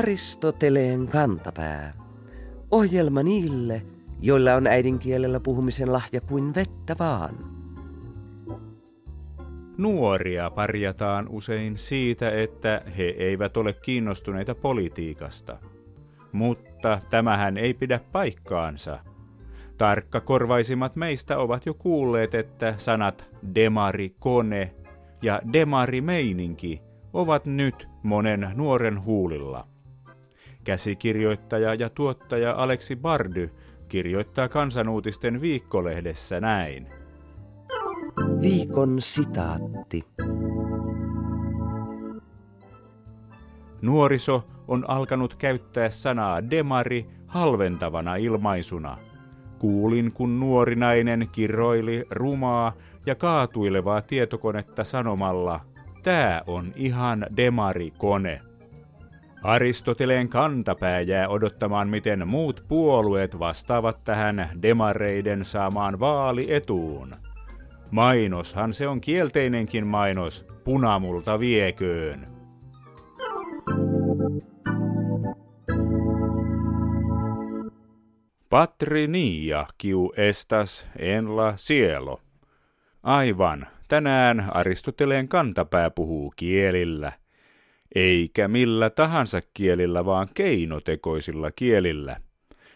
Aristoteleen kantapää. Ohjelma niille, joilla on äidinkielellä puhumisen lahja kuin vettä vaan. Nuoria parjataan usein siitä, että he eivät ole kiinnostuneita politiikasta. Mutta tämähän ei pidä paikkaansa. Tarkkakorvaisimmat meistä ovat jo kuulleet, että sanat demari kone ja demari meininki ovat nyt monen nuoren huulilla. Käsikirjoittaja ja tuottaja Aleksi Bardy kirjoittaa kansanuutisten viikkolehdessä näin. Viikon sitaatti. Nuoriso on alkanut käyttää sanaa demari halventavana ilmaisuna. Kuulin, kun nuori nainen kirroili rumaa ja kaatuilevaa tietokonetta sanomalla, tää on ihan demari-kone. Aristoteleen kantapää jää odottamaan, miten muut puolueet vastaavat tähän demareiden saamaan vaalietuun. Mainoshan se on kielteinenkin mainos, punamulta vieköön. Patrinia kiu estas en la cielo. Aivan, tänään Aristoteleen kantapää puhuu kielillä. Eikä millä tahansa kielillä, vaan keinotekoisilla kielillä.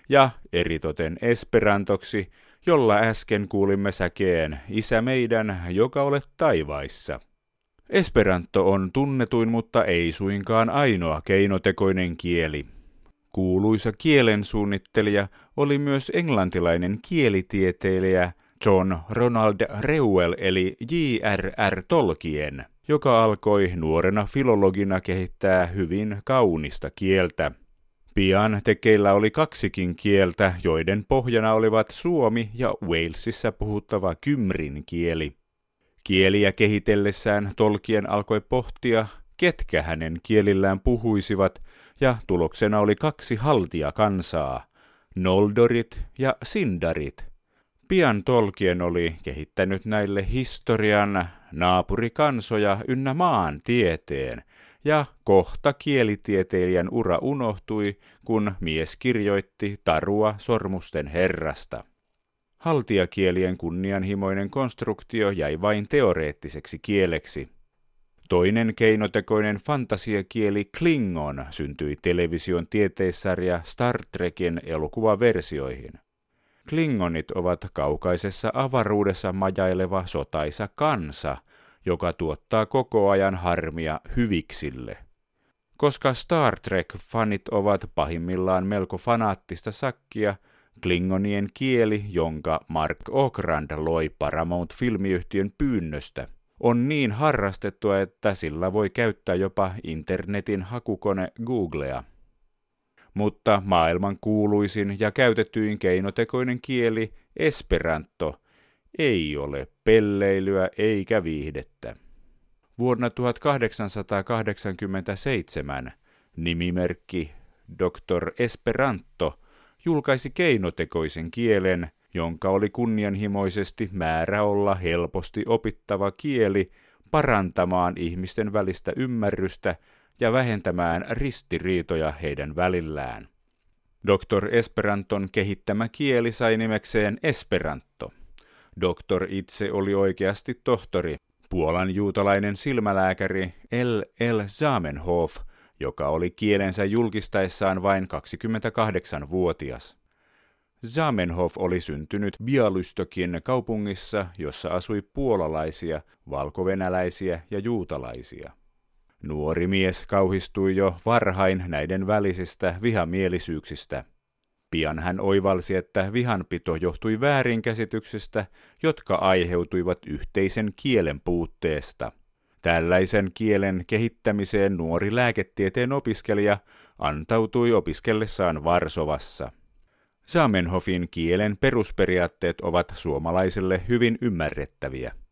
Ja eritoten esperantoksi, jolla äsken kuulimme säkeen Isä meidän, joka olet taivaissa. Esperanto on tunnetuin, mutta ei suinkaan ainoa keinotekoinen kieli. Kuuluisa kielensuunnittelija oli myös englantilainen kielitieteilijä John Ronald Reuel eli J.R.R. Tolkien, joka alkoi nuorena filologina kehittää hyvin kaunista kieltä. Pian tekeillä oli kaksikin kieltä, joiden pohjana olivat suomi ja Walesissa puhuttava kymrin kieli. Kieliä kehitellessään Tolkien alkoi pohtia, ketkä hänen kielillään puhuisivat, ja tuloksena oli kaksi haltia kansaa, Noldorit ja Sindarit. Pian Tolkien oli kehittänyt näille historian, naapurikansoja ynnä maan tieteen, ja kohta kielitieteilijän ura unohtui, kun mies kirjoitti Tarua sormusten herrasta. Haltiakielien kunnianhimoinen konstruktio jäi vain teoreettiseksi kieleksi. Toinen keinotekoinen fantasiakieli Klingon syntyi television tieteissarja Star Trekin elokuvaversioihin. Klingonit ovat kaukaisessa avaruudessa majaileva sotaisa kansa, joka tuottaa koko ajan harmia hyviksille. Koska Star Trek-fanit ovat pahimmillaan melko fanaattista sakkia, Klingonien kieli, jonka Mark Okrand loi Paramount-filmiyhtiön pyynnöstä, on niin harrastettua, että sillä voi käyttää jopa internetin hakukone Googlea. Mutta maailman kuuluisin ja käytetyin keinotekoinen kieli, Esperanto, ei ole pelleilyä eikä viihdettä. Vuonna 1887 nimimerkki Dr. Esperanto julkaisi keinotekoisen kielen, jonka oli kunnianhimoisesti määrä olla helposti opittava kieli parantamaan ihmisten välistä ymmärrystä ja vähentämään ristiriitoja heidän välillään. Dr. Esperanton kehittämä kieli sai nimekseen Esperanto. Doktor itse oli oikeasti tohtori, Puolan juutalainen silmälääkäri L. L. Zamenhof, joka oli kielensä julkistaessaan vain 28-vuotias. Zamenhof oli syntynyt Bialystokin kaupungissa, jossa asui puolalaisia, valkovenäläisiä ja juutalaisia. Nuori mies kauhistui jo varhain näiden välisistä vihamielisyyksistä. Pian hän oivalsi, että vihanpito johtui väärinkäsityksistä, jotka aiheutuivat yhteisen kielen puutteesta. Tällaisen kielen kehittämiseen nuori lääketieteen opiskelija antautui opiskellessaan Varsovassa. Zamenhofin kielen perusperiaatteet ovat suomalaisille hyvin ymmärrettäviä.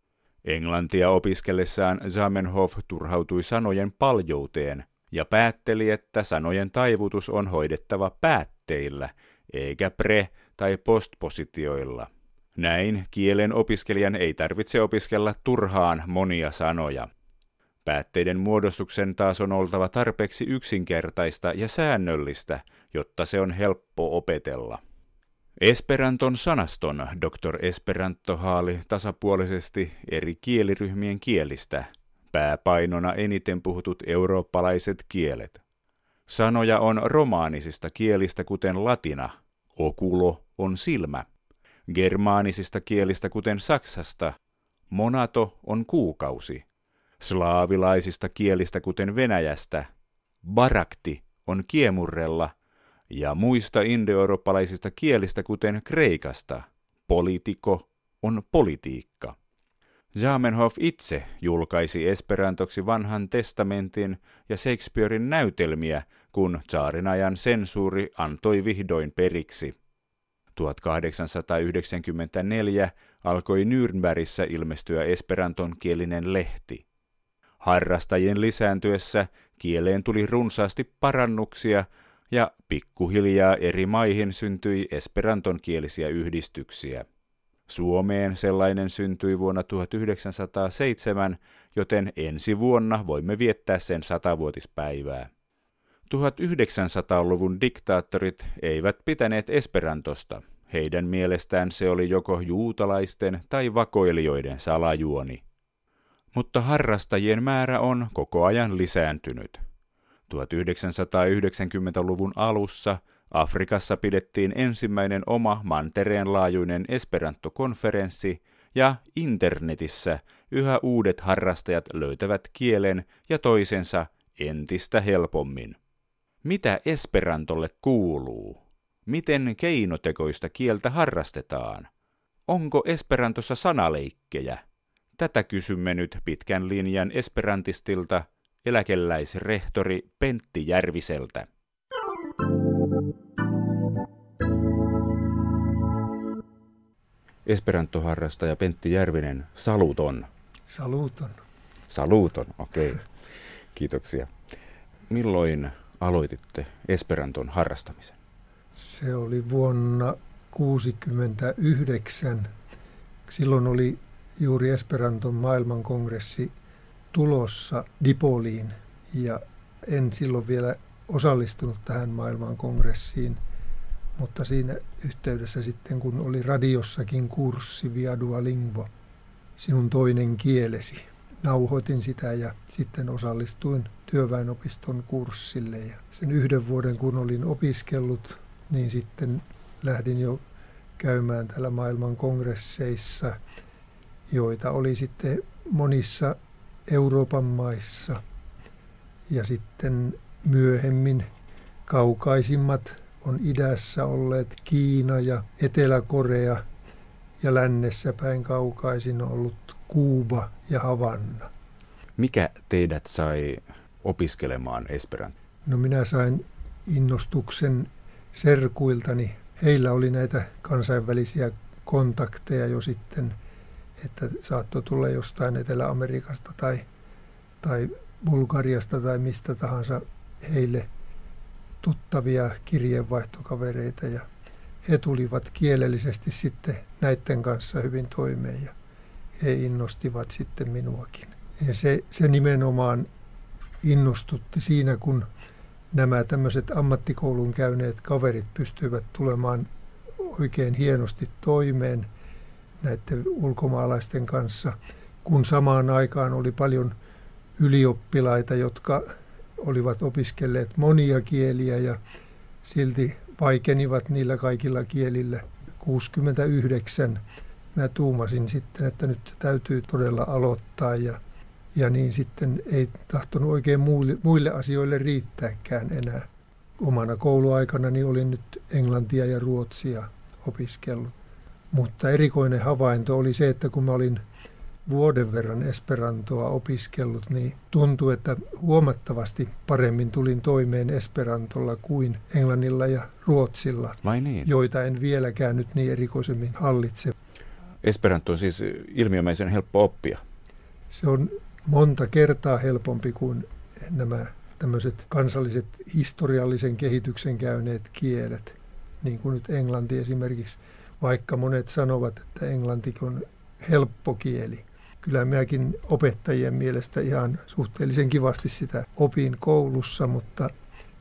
Englantia opiskellessaan Zamenhof turhautui sanojen paljouteen ja päätteli, että sanojen taivutus on hoidettava päätteillä, eikä pre- tai postpositioilla. Näin kielen opiskelijan ei tarvitse opiskella turhaan monia sanoja. Päätteiden muodostuksen taas on oltava tarpeeksi yksinkertaista ja säännöllistä, jotta se on helppo opetella. Esperanton sanaston Dr. Esperanto haali tasapuolisesti eri kieliryhmien kielistä, pääpainona eniten puhutut eurooppalaiset kielet. Sanoja on romaanisista kielistä kuten latina, okulo on silmä, germaanisista kielistä kuten saksasta, monato on kuukausi, slaavilaisista kielistä kuten venäjästä, barakti on kiemurrella – ja muista indoeurooppalaisista kielistä kuten kreikasta, politiko on politiikka. Zamenhof itse julkaisi esperantoksi vanhan testamentin ja Shakespearein näytelmiä, kun tsaarin ajan sensuuri antoi vihdoin periksi. 1894 alkoi Nürnbergissä ilmestyä esperanton kielinen lehti. Harrastajien lisääntyessä kieleen tuli runsaasti parannuksia ja pikkuhiljaa eri maihin syntyi esperanton kielisiä yhdistyksiä. Suomeen sellainen syntyi vuonna 1907, joten ensi vuonna voimme viettää sen satavuotispäivää. 1900-luvun diktaattorit eivät pitäneet esperantosta. Heidän mielestään se oli joko juutalaisten tai vakoilijoiden salajuoni. Mutta harrastajien määrä on koko ajan lisääntynyt. 1990-luvun alussa Afrikassa pidettiin ensimmäinen oma mantereen laajuinen Esperanto-konferenssi ja internetissä yhä uudet harrastajat löytävät kielen ja toisensa entistä helpommin. Mitä Esperantolle kuuluu? Miten keinotekoista kieltä harrastetaan? Onko Esperantossa sanaleikkejä? Tätä kysymme nyt pitkän linjan esperantistilta eläkeläisrehtori Pentti Järviseltä. Esperanto-harrastaja Pentti Järvinen, saluton. Saluton. Saluton, okei. Okay. Kiitoksia. Milloin aloititte Esperanton harrastamisen? Se oli vuonna 1969. Silloin oli juuri Esperanton maailmankongressi tulossa Dipoliin ja en silloin vielä osallistunut tähän maailmankongressiin, mutta siinä yhteydessä sitten kun oli radiossakin kurssi Via Duolingo, sinun toinen kielesi, nauhoitin sitä ja sitten osallistuin työväenopiston kurssille. Ja sen yhden vuoden kun olin opiskellut, niin sitten lähdin jo käymään täällä maailman kongresseissa, joita oli sitten monissa Euroopan maissa ja sitten myöhemmin kaukaisimmat on idässä olleet Kiina ja Etelä-Korea ja lännessä päin kaukaisin ollut Kuuba ja Havanna. Mikä teidät sai opiskelemaan Esperanto? No minä sain innostuksen serkuiltani. Heillä oli näitä kansainvälisiä kontakteja jo sitten että saattoi tulla jostain Etelä-Amerikasta tai, tai Bulgariasta tai mistä tahansa heille tuttavia kirjeenvaihtokavereita ja he tulivat kielellisesti sitten näiden kanssa hyvin toimeen ja he innostivat sitten minuakin. Ja se, se nimenomaan innostutti siinä, kun nämä tämmöiset ammattikoulun käyneet kaverit pystyivät tulemaan oikein hienosti toimeen – näiden ulkomaalaisten kanssa, kun samaan aikaan oli paljon ylioppilaita, jotka olivat opiskelleet monia kieliä ja silti vaikenivat niillä kaikilla kielillä. 69 mä tuumasin sitten, että nyt se täytyy todella aloittaa ja, ja niin sitten ei tahtonut oikein muille, muille asioille riittääkään enää. Omana kouluaikana niin olin nyt englantia ja ruotsia opiskellut. Mutta erikoinen havainto oli se, että kun mä olin vuoden verran Esperantoa opiskellut, niin tuntui, että huomattavasti paremmin tulin toimeen Esperantolla kuin englannilla ja ruotsilla, Vai niin? joita en vieläkään nyt niin erikoisemmin hallitse. Esperanto on siis ilmiömäisen helppo oppia. Se on monta kertaa helpompi kuin nämä tämmöiset kansalliset historiallisen kehityksen käyneet kielet, niin kuin nyt englanti esimerkiksi – vaikka monet sanovat, että englanti on helppo kieli. kyllä minäkin opettajien mielestä ihan suhteellisen kivasti sitä opin koulussa, mutta,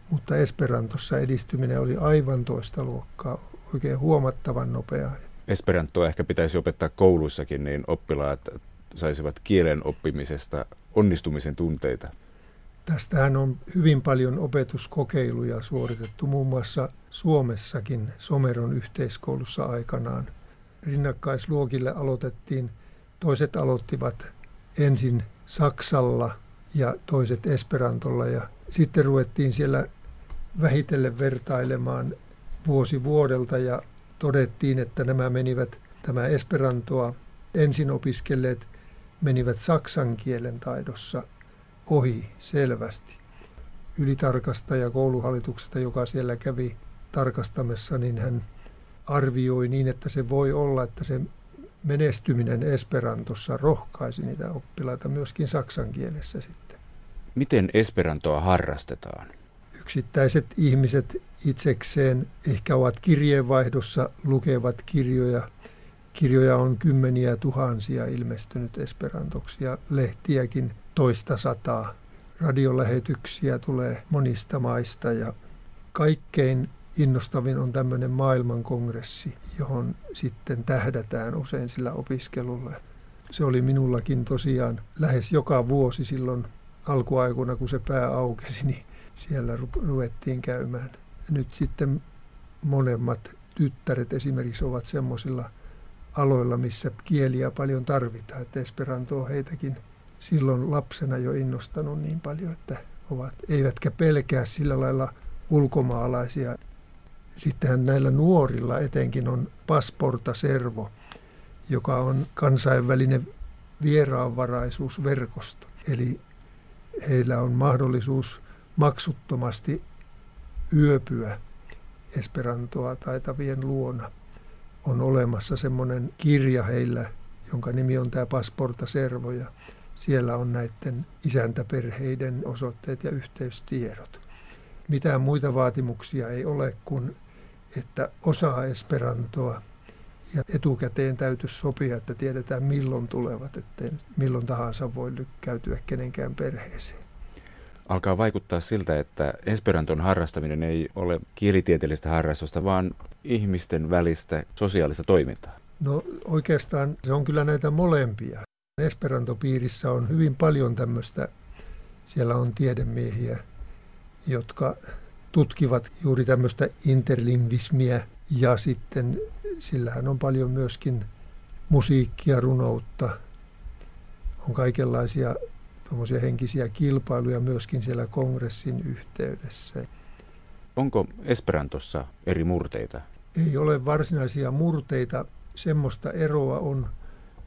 mutta Esperantossa edistyminen oli aivan toista luokkaa, oikein huomattavan nopeaa. Esperantoa ehkä pitäisi opettaa kouluissakin, niin oppilaat saisivat kielen oppimisesta onnistumisen tunteita. Tästähän on hyvin paljon opetuskokeiluja suoritettu, muun muassa Suomessakin Someron yhteiskoulussa aikanaan. Rinnakkaisluokille aloitettiin, toiset aloittivat ensin Saksalla ja toiset Esperantolla ja sitten ruvettiin siellä vähitellen vertailemaan vuosi vuodelta ja todettiin, että nämä menivät, tämä Esperantoa ensin opiskelleet menivät saksan kielen taidossa ohi selvästi. Ylitarkastaja kouluhallituksesta, joka siellä kävi tarkastamassa, niin hän arvioi niin, että se voi olla, että se menestyminen Esperantossa rohkaisi niitä oppilaita myöskin saksan kielessä sitten. Miten Esperantoa harrastetaan? Yksittäiset ihmiset itsekseen ehkä ovat kirjeenvaihdossa, lukevat kirjoja. Kirjoja on kymmeniä tuhansia ilmestynyt esperantoksi ja lehtiäkin toista sataa. Radiolähetyksiä tulee monista maista ja kaikkein innostavin on tämmöinen maailmankongressi, johon sitten tähdätään usein sillä opiskelulla. Se oli minullakin tosiaan lähes joka vuosi silloin alkuaikuna, kun se pää aukesi, niin siellä ruvettiin käymään. Nyt sitten monemmat tyttäret esimerkiksi ovat semmoisilla aloilla, missä kieliä paljon tarvitaan. Että Esperanto on heitäkin silloin lapsena jo innostanut niin paljon, että ovat, eivätkä pelkää sillä lailla ulkomaalaisia. Sittenhän näillä nuorilla etenkin on Passporta Servo, joka on kansainvälinen vieraanvaraisuusverkosto. Eli heillä on mahdollisuus maksuttomasti yöpyä Esperantoa taitavien luona. On olemassa semmoinen kirja heillä, jonka nimi on tämä Passporta Servo ja siellä on näiden isäntäperheiden osoitteet ja yhteystiedot. Mitään muita vaatimuksia ei ole kuin, että osaa Esperantoa ja etukäteen täytyisi sopia, että tiedetään milloin tulevat, ettei milloin tahansa voi lykkäytyä kenenkään perheeseen alkaa vaikuttaa siltä, että Esperanton harrastaminen ei ole kielitieteellistä harrastusta, vaan ihmisten välistä sosiaalista toimintaa. No oikeastaan se on kyllä näitä molempia. Esperantopiirissä on hyvin paljon tämmöistä, siellä on tiedemiehiä, jotka tutkivat juuri tämmöistä interlingvismiä ja sitten sillähän on paljon myöskin musiikkia, runoutta, on kaikenlaisia tuommoisia henkisiä kilpailuja myöskin siellä kongressin yhteydessä. Onko Esperantossa eri murteita? Ei ole varsinaisia murteita. Semmoista eroa on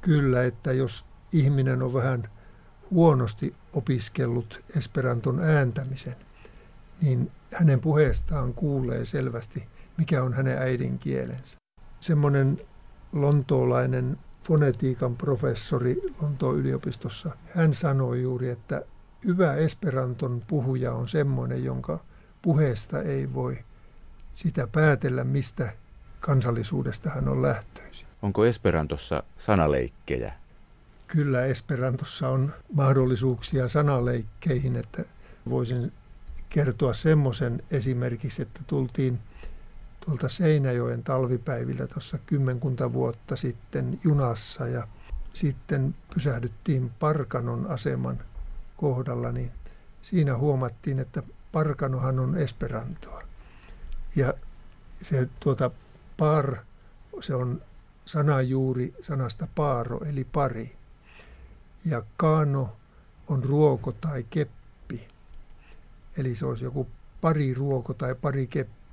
kyllä, että jos ihminen on vähän huonosti opiskellut Esperanton ääntämisen, niin hänen puheestaan kuulee selvästi, mikä on hänen äidinkielensä. Semmoinen lontoolainen fonetiikan professori Lontoon yliopistossa, hän sanoi juuri, että hyvä Esperanton puhuja on semmoinen, jonka puheesta ei voi sitä päätellä, mistä kansallisuudesta hän on lähtöisin. Onko Esperantossa sanaleikkejä? Kyllä Esperantossa on mahdollisuuksia sanaleikkeihin, että voisin kertoa semmoisen esimerkiksi, että tultiin – tuolta Seinäjoen talvipäiviltä tuossa kymmenkunta vuotta sitten junassa ja sitten pysähdyttiin Parkanon aseman kohdalla, niin siinä huomattiin, että Parkanohan on esperantoa. Ja se tuota par, se on sana juuri sanasta paaro eli pari. Ja kano on ruoko tai keppi. Eli se olisi joku pari ruoko tai pari keppi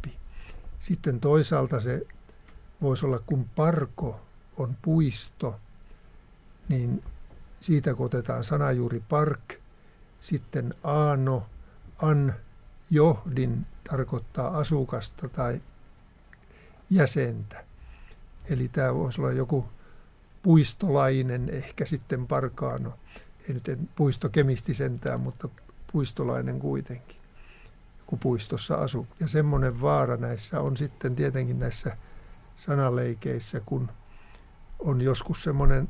sitten toisaalta se voisi olla, kun parko on puisto, niin siitä kun otetaan sana juuri park, sitten aano, an, johdin tarkoittaa asukasta tai jäsentä. Eli tämä voisi olla joku puistolainen, ehkä sitten parkaano. Ei nyt en puistokemisti sentään, mutta puistolainen kuitenkin kun puistossa asuu. Ja semmoinen vaara näissä on sitten tietenkin näissä sanaleikeissä, kun on joskus semmoinen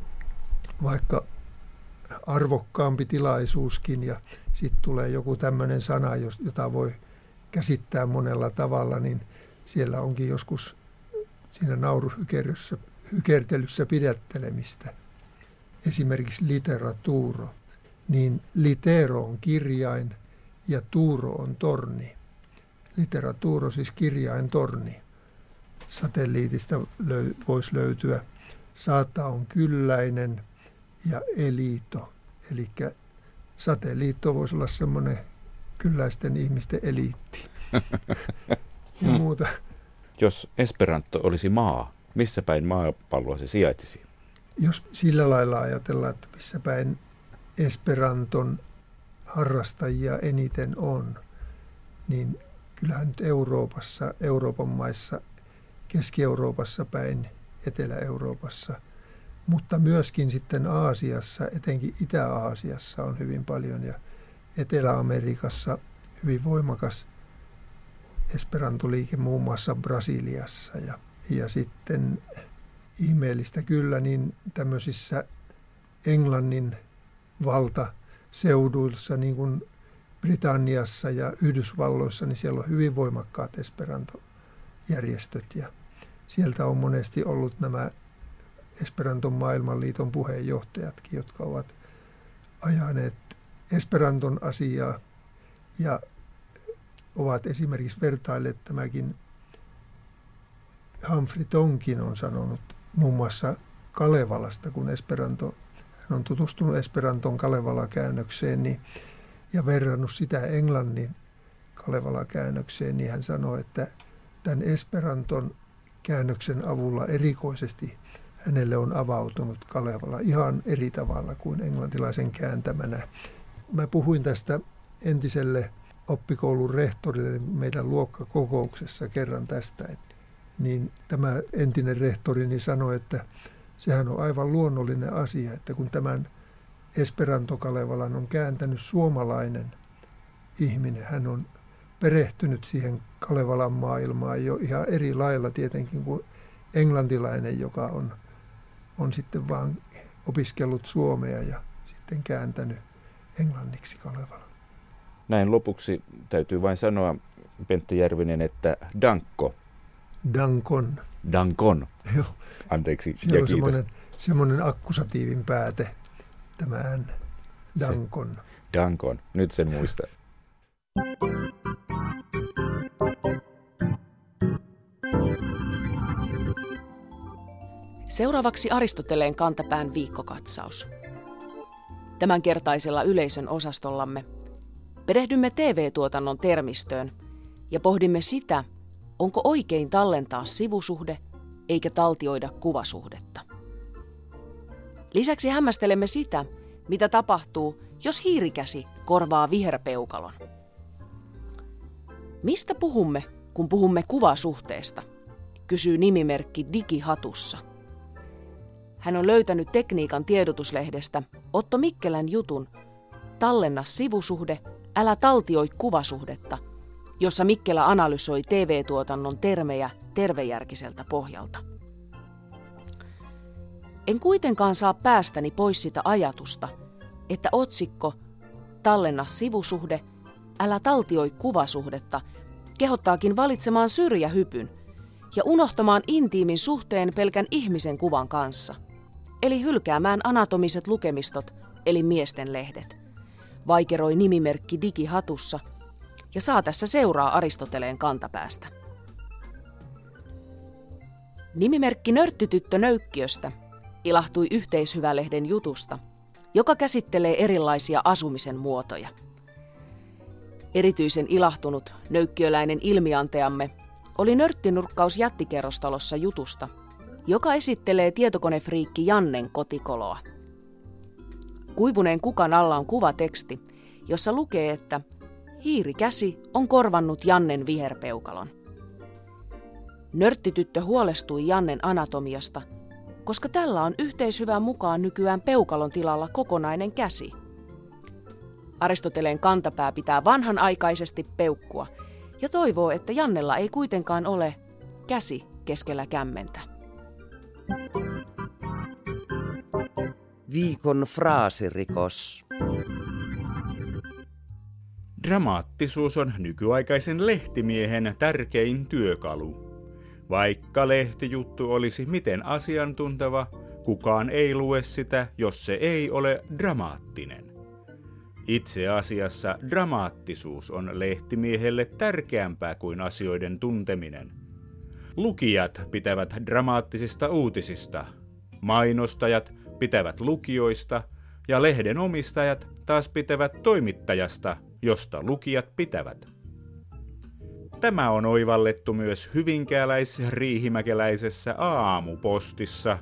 vaikka arvokkaampi tilaisuuskin ja sitten tulee joku tämmöinen sana, jota voi käsittää monella tavalla, niin siellä onkin joskus siinä nauruhykertelyssä pidättelemistä. Esimerkiksi literatuuro, niin litero on kirjain ja tuuro on torni. Literatuuro siis kirjain torni. Satelliitista löy- voisi löytyä saata on kylläinen ja eliito. Eli satelliitto voisi olla semmoinen kylläisten ihmisten eliitti ja muuta. Jos Esperanto olisi maa, missä päin maapalloa se sijaitsisi? Jos sillä lailla ajatellaan, että missä päin Esperanton harrastajia eniten on, niin kyllähän nyt Euroopassa, Euroopan maissa, Keski-Euroopassa päin, Etelä-Euroopassa, mutta myöskin sitten Aasiassa, etenkin Itä-Aasiassa on hyvin paljon ja Etelä-Amerikassa hyvin voimakas esperantoliike muun muassa Brasiliassa ja, ja sitten ihmeellistä kyllä niin tämmöisissä Englannin valtaseuduissa niin kuin Britanniassa ja Yhdysvalloissa, niin siellä on hyvin voimakkaat esperantojärjestöt. Ja sieltä on monesti ollut nämä Esperanton maailmanliiton puheenjohtajatkin, jotka ovat ajaneet Esperanton asiaa ja ovat esimerkiksi vertailleet tämäkin Humphrey Tonkin on sanonut muun muassa Kalevalasta, kun Esperanto, hän on tutustunut Esperanton Kalevala-käännökseen niin, ja verrannut sitä Englannin Kalevala-käännökseen, niin hän sanoi, että tämän Esperanton käännöksen avulla erikoisesti hänelle on avautunut Kalevala ihan eri tavalla kuin englantilaisen kääntämänä. Mä puhuin tästä entiselle oppikoulun rehtorille meidän luokkakokouksessa kerran tästä, että, niin tämä entinen rehtori niin sanoi, että sehän on aivan luonnollinen asia, että kun tämän Esperanto Kalevalan on kääntänyt suomalainen ihminen, hän on perehtynyt siihen Kalevalan maailmaan jo ihan eri lailla tietenkin kuin englantilainen, joka on, on sitten vaan opiskellut suomea ja sitten kääntänyt englanniksi Kalevalan. Näin lopuksi täytyy vain sanoa, Pentti Järvinen, että Dankko. Dankon. Dankon. Joo. Anteeksi ja on kiitos. semmoinen, semmoinen akkusatiivin pääte, tämä N. Dankon. Se, Dankon. Nyt sen muista. Seuraavaksi Aristoteleen kantapään viikkokatsaus. Tämänkertaisella yleisön osastollamme perehdymme TV-tuotannon termistöön ja pohdimme sitä, onko oikein tallentaa sivusuhde eikä taltioida kuvasuhdetta. Lisäksi hämmästelemme sitä, mitä tapahtuu, jos hiirikäsi korvaa viherpeukalon. Mistä puhumme, kun puhumme kuvasuhteesta? kysyy nimimerkki Digihatussa. Hän on löytänyt tekniikan tiedotuslehdestä Otto Mikkelän jutun Tallenna sivusuhde, älä taltioi kuvasuhdetta, jossa Mikkelä analysoi TV-tuotannon termejä tervejärkiseltä pohjalta. En kuitenkaan saa päästäni pois sitä ajatusta, että otsikko Tallenna sivusuhde, älä taltioi kuvasuhdetta kehottaakin valitsemaan syrjähypyn ja unohtamaan intiimin suhteen pelkän ihmisen kuvan kanssa, eli hylkäämään anatomiset lukemistot, eli miesten lehdet. Vaikeroi nimimerkki digihatussa ja saa tässä seuraa Aristoteleen kantapäästä. Nimimerkki Nörttityttö Nöykkiöstä ilahtui yhteishyvälehden jutusta, joka käsittelee erilaisia asumisen muotoja. Erityisen ilahtunut nöykkiöläinen ilmianteamme oli nörttinurkkaus jättikerrostalossa jutusta, joka esittelee tietokonefriikki Jannen kotikoloa. Kuivuneen kukan alla on kuvateksti, jossa lukee, että hiirikäsi on korvannut Jannen viherpeukalon. Nörttityttö huolestui Jannen anatomiasta, koska tällä on yhteishyvän mukaan nykyään peukalon tilalla kokonainen käsi. Aristoteleen kantapää pitää vanhanaikaisesti peukkua ja toivoo, että Jannella ei kuitenkaan ole käsi keskellä kämmentä. Viikon fraasirikos. Dramaattisuus on nykyaikaisen lehtimiehen tärkein työkalu. Vaikka lehtijuttu olisi miten asiantunteva, kukaan ei lue sitä, jos se ei ole dramaattinen. Itse asiassa dramaattisuus on lehtimiehelle tärkeämpää kuin asioiden tunteminen. Lukijat pitävät dramaattisista uutisista, mainostajat pitävät lukijoista ja lehden omistajat taas pitävät toimittajasta, josta lukijat pitävät. Tämä on oivallettu myös hyvinkääläis-riihimäkeläisessä aamupostissa,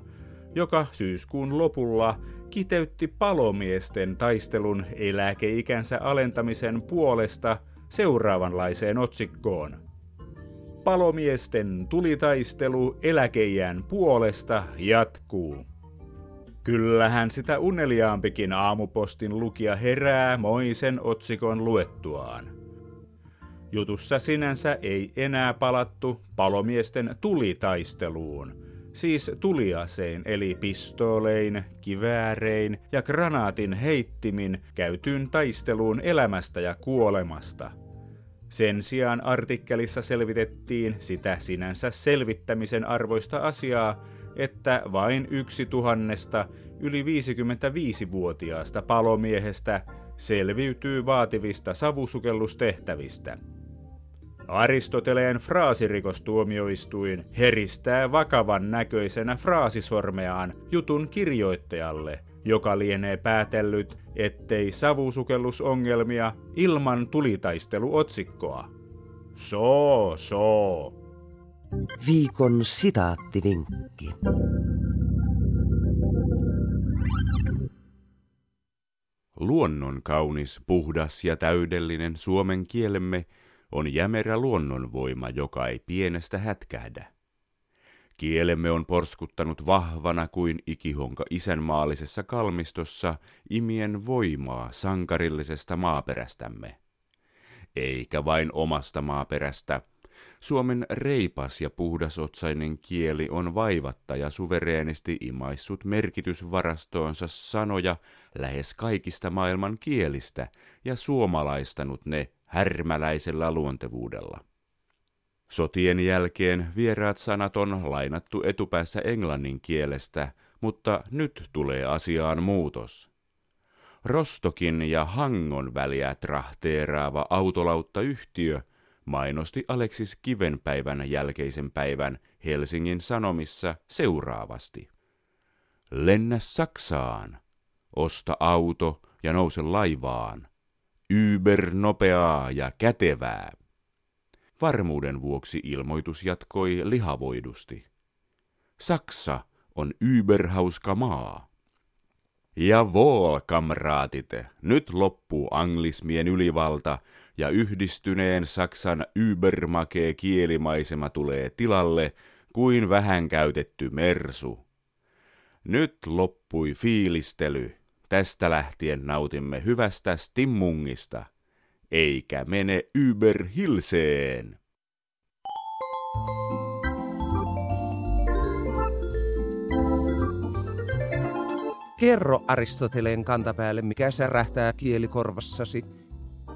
joka syyskuun lopulla kiteytti palomiesten taistelun eläkeikänsä alentamisen puolesta seuraavanlaiseen otsikkoon. Palomiesten tulitaistelu eläkeijän puolesta jatkuu. Kyllähän sitä uneliaampikin aamupostin lukija herää moisen otsikon luettuaan. Jutussa sinänsä ei enää palattu palomiesten tulitaisteluun, siis tuliaseen eli pistoolein, kiväärein ja granaatin heittimin käytyyn taisteluun elämästä ja kuolemasta. Sen sijaan artikkelissa selvitettiin sitä sinänsä selvittämisen arvoista asiaa, että vain yksi tuhannesta yli 55-vuotiaasta palomiehestä selviytyy vaativista savusukellustehtävistä. Aristoteleen fraasirikostuomioistuin heristää vakavan näköisenä fraasisormeaan jutun kirjoittajalle, joka lienee päätellyt, ettei savusukellusongelmia ilman tulitaisteluotsikkoa. So, so. Viikon sitaattivinkki. Luonnon kaunis, puhdas ja täydellinen suomen kielemme on jämerä luonnonvoima, joka ei pienestä hätkähdä. Kielemme on porskuttanut vahvana kuin ikihonka isänmaallisessa kalmistossa imien voimaa sankarillisesta maaperästämme. Eikä vain omasta maaperästä, Suomen reipas ja puhdasotsainen kieli on vaivatta ja suvereenisti imaissut merkitysvarastoonsa sanoja lähes kaikista maailman kielistä ja suomalaistanut ne härmäläisellä luontevuudella. Sotien jälkeen vieraat sanat on lainattu etupäässä englannin kielestä, mutta nyt tulee asiaan muutos. Rostokin ja Hangon väliä trahteeraava autolauttayhtiö mainosti Aleksis Kivenpäivän jälkeisen päivän Helsingin Sanomissa seuraavasti. Lennä Saksaan, osta auto ja nouse laivaan. Uber nopeaa ja kätevää. Varmuuden vuoksi ilmoitus jatkoi lihavoidusti. Saksa on überhauska maa. Ja vol, kamraatit, nyt loppuu anglismien ylivalta ja yhdistyneen Saksan übermakee kielimaisema tulee tilalle kuin vähän käytetty mersu. Nyt loppui fiilistely. Tästä lähtien nautimme hyvästä stimmungista, eikä mene Hilseen. Kerro Aristoteleen kantapäälle, mikä särähtää kielikorvassasi –